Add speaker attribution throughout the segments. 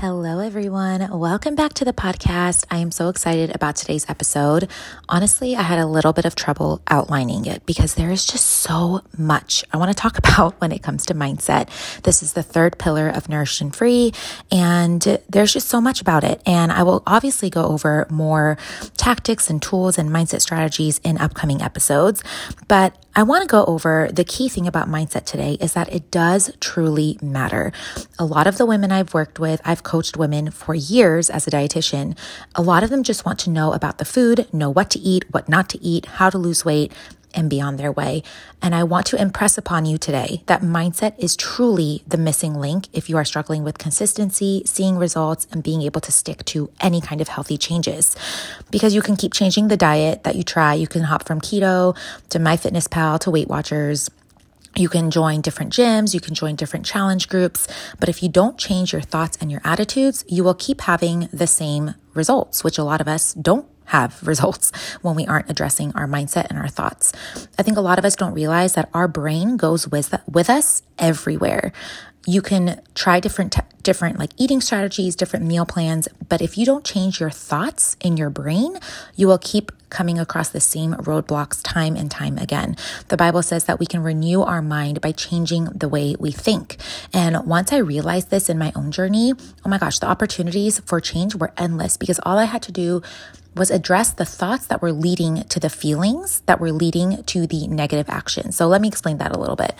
Speaker 1: Hello, everyone. Welcome back to the podcast. I am so excited about today's episode. Honestly, I had a little bit of trouble outlining it because there is just so much I want to talk about when it comes to mindset. This is the third pillar of Nourished and Free, and there's just so much about it. And I will obviously go over more tactics and tools and mindset strategies in upcoming episodes. But I want to go over the key thing about mindset today is that it does truly matter. A lot of the women I've worked with, I've coached women for years as a dietitian. A lot of them just want to know about the food, know what to eat, what not to eat, how to lose weight, and be on their way. And I want to impress upon you today that mindset is truly the missing link if you are struggling with consistency, seeing results, and being able to stick to any kind of healthy changes. Because you can keep changing the diet that you try. You can hop from keto to MyFitnessPal to Weight Watchers. You can join different gyms, you can join different challenge groups, but if you don't change your thoughts and your attitudes, you will keep having the same results, which a lot of us don't have results when we aren't addressing our mindset and our thoughts. I think a lot of us don't realize that our brain goes with with us everywhere. You can try different different like eating strategies, different meal plans, but if you don't change your thoughts in your brain, you will keep coming across the same roadblocks time and time again. The Bible says that we can renew our mind by changing the way we think. And once I realized this in my own journey, oh my gosh, the opportunities for change were endless because all I had to do was address the thoughts that were leading to the feelings that were leading to the negative action. So let me explain that a little bit.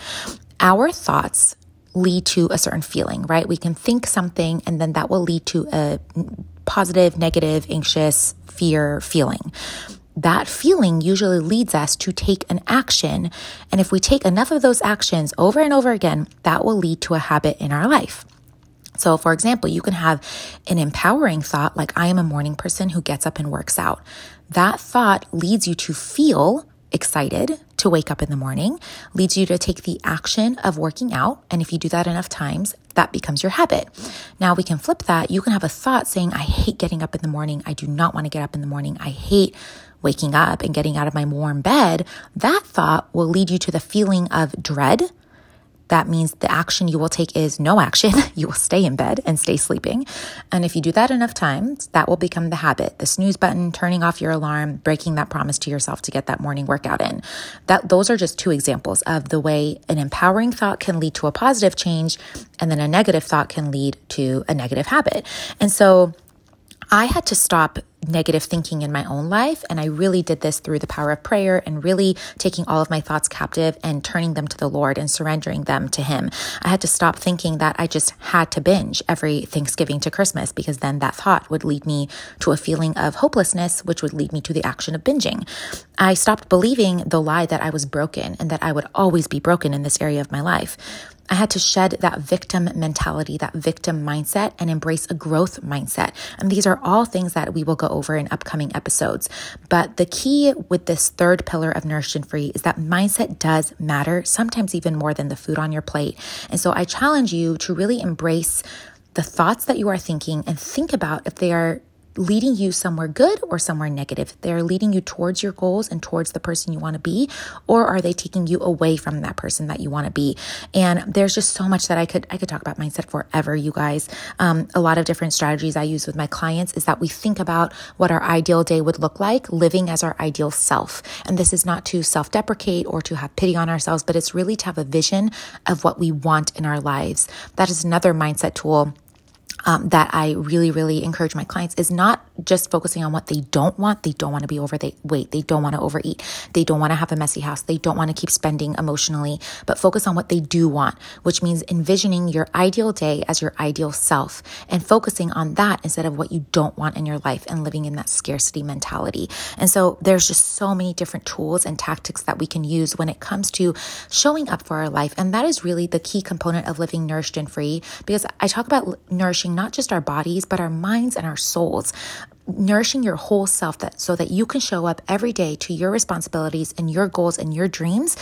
Speaker 1: Our thoughts lead to a certain feeling, right? We can think something and then that will lead to a positive, negative, anxious, fear feeling. That feeling usually leads us to take an action. And if we take enough of those actions over and over again, that will lead to a habit in our life. So, for example, you can have an empowering thought like, I am a morning person who gets up and works out. That thought leads you to feel excited to wake up in the morning, leads you to take the action of working out. And if you do that enough times, that becomes your habit. Now we can flip that. You can have a thought saying, I hate getting up in the morning. I do not want to get up in the morning. I hate waking up and getting out of my warm bed. That thought will lead you to the feeling of dread that means the action you will take is no action. you will stay in bed and stay sleeping. And if you do that enough times, that will become the habit. The snooze button, turning off your alarm, breaking that promise to yourself to get that morning workout in. That those are just two examples of the way an empowering thought can lead to a positive change and then a negative thought can lead to a negative habit. And so I had to stop negative thinking in my own life. And I really did this through the power of prayer and really taking all of my thoughts captive and turning them to the Lord and surrendering them to Him. I had to stop thinking that I just had to binge every Thanksgiving to Christmas because then that thought would lead me to a feeling of hopelessness, which would lead me to the action of binging. I stopped believing the lie that I was broken and that I would always be broken in this area of my life. I had to shed that victim mentality, that victim mindset, and embrace a growth mindset. And these are all things that we will go over in upcoming episodes. But the key with this third pillar of Nourished and Free is that mindset does matter, sometimes even more than the food on your plate. And so I challenge you to really embrace the thoughts that you are thinking and think about if they are leading you somewhere good or somewhere negative? They're leading you towards your goals and towards the person you want to be, or are they taking you away from that person that you want to be? And there's just so much that I could I could talk about mindset forever, you guys. Um, a lot of different strategies I use with my clients is that we think about what our ideal day would look like, living as our ideal self. And this is not to self-deprecate or to have pity on ourselves, but it's really to have a vision of what we want in our lives. That is another mindset tool um, that I really, really encourage my clients is not just focusing on what they don't want. They don't want to be overweight. They don't want to overeat. They don't want to have a messy house. They don't want to keep spending emotionally, but focus on what they do want, which means envisioning your ideal day as your ideal self and focusing on that instead of what you don't want in your life and living in that scarcity mentality. And so there's just so many different tools and tactics that we can use when it comes to showing up for our life. And that is really the key component of living nourished and free because I talk about nourishing not just our bodies, but our minds and our souls nourishing your whole self that so that you can show up every day to your responsibilities and your goals and your dreams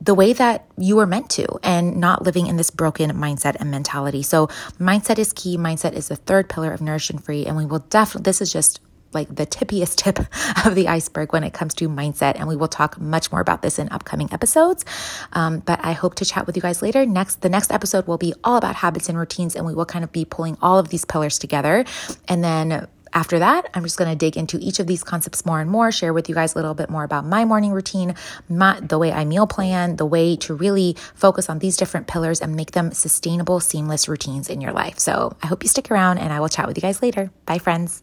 Speaker 1: the way that you were meant to and not living in this broken mindset and mentality. So mindset is key. Mindset is the third pillar of nourish and free. And we will definitely, this is just like the tippiest tip of the iceberg when it comes to mindset. And we will talk much more about this in upcoming episodes. Um, but I hope to chat with you guys later. Next, the next episode will be all about habits and routines, and we will kind of be pulling all of these pillars together. And then after that, I'm just going to dig into each of these concepts more and more, share with you guys a little bit more about my morning routine, my, the way I meal plan, the way to really focus on these different pillars and make them sustainable, seamless routines in your life. So I hope you stick around and I will chat with you guys later. Bye, friends.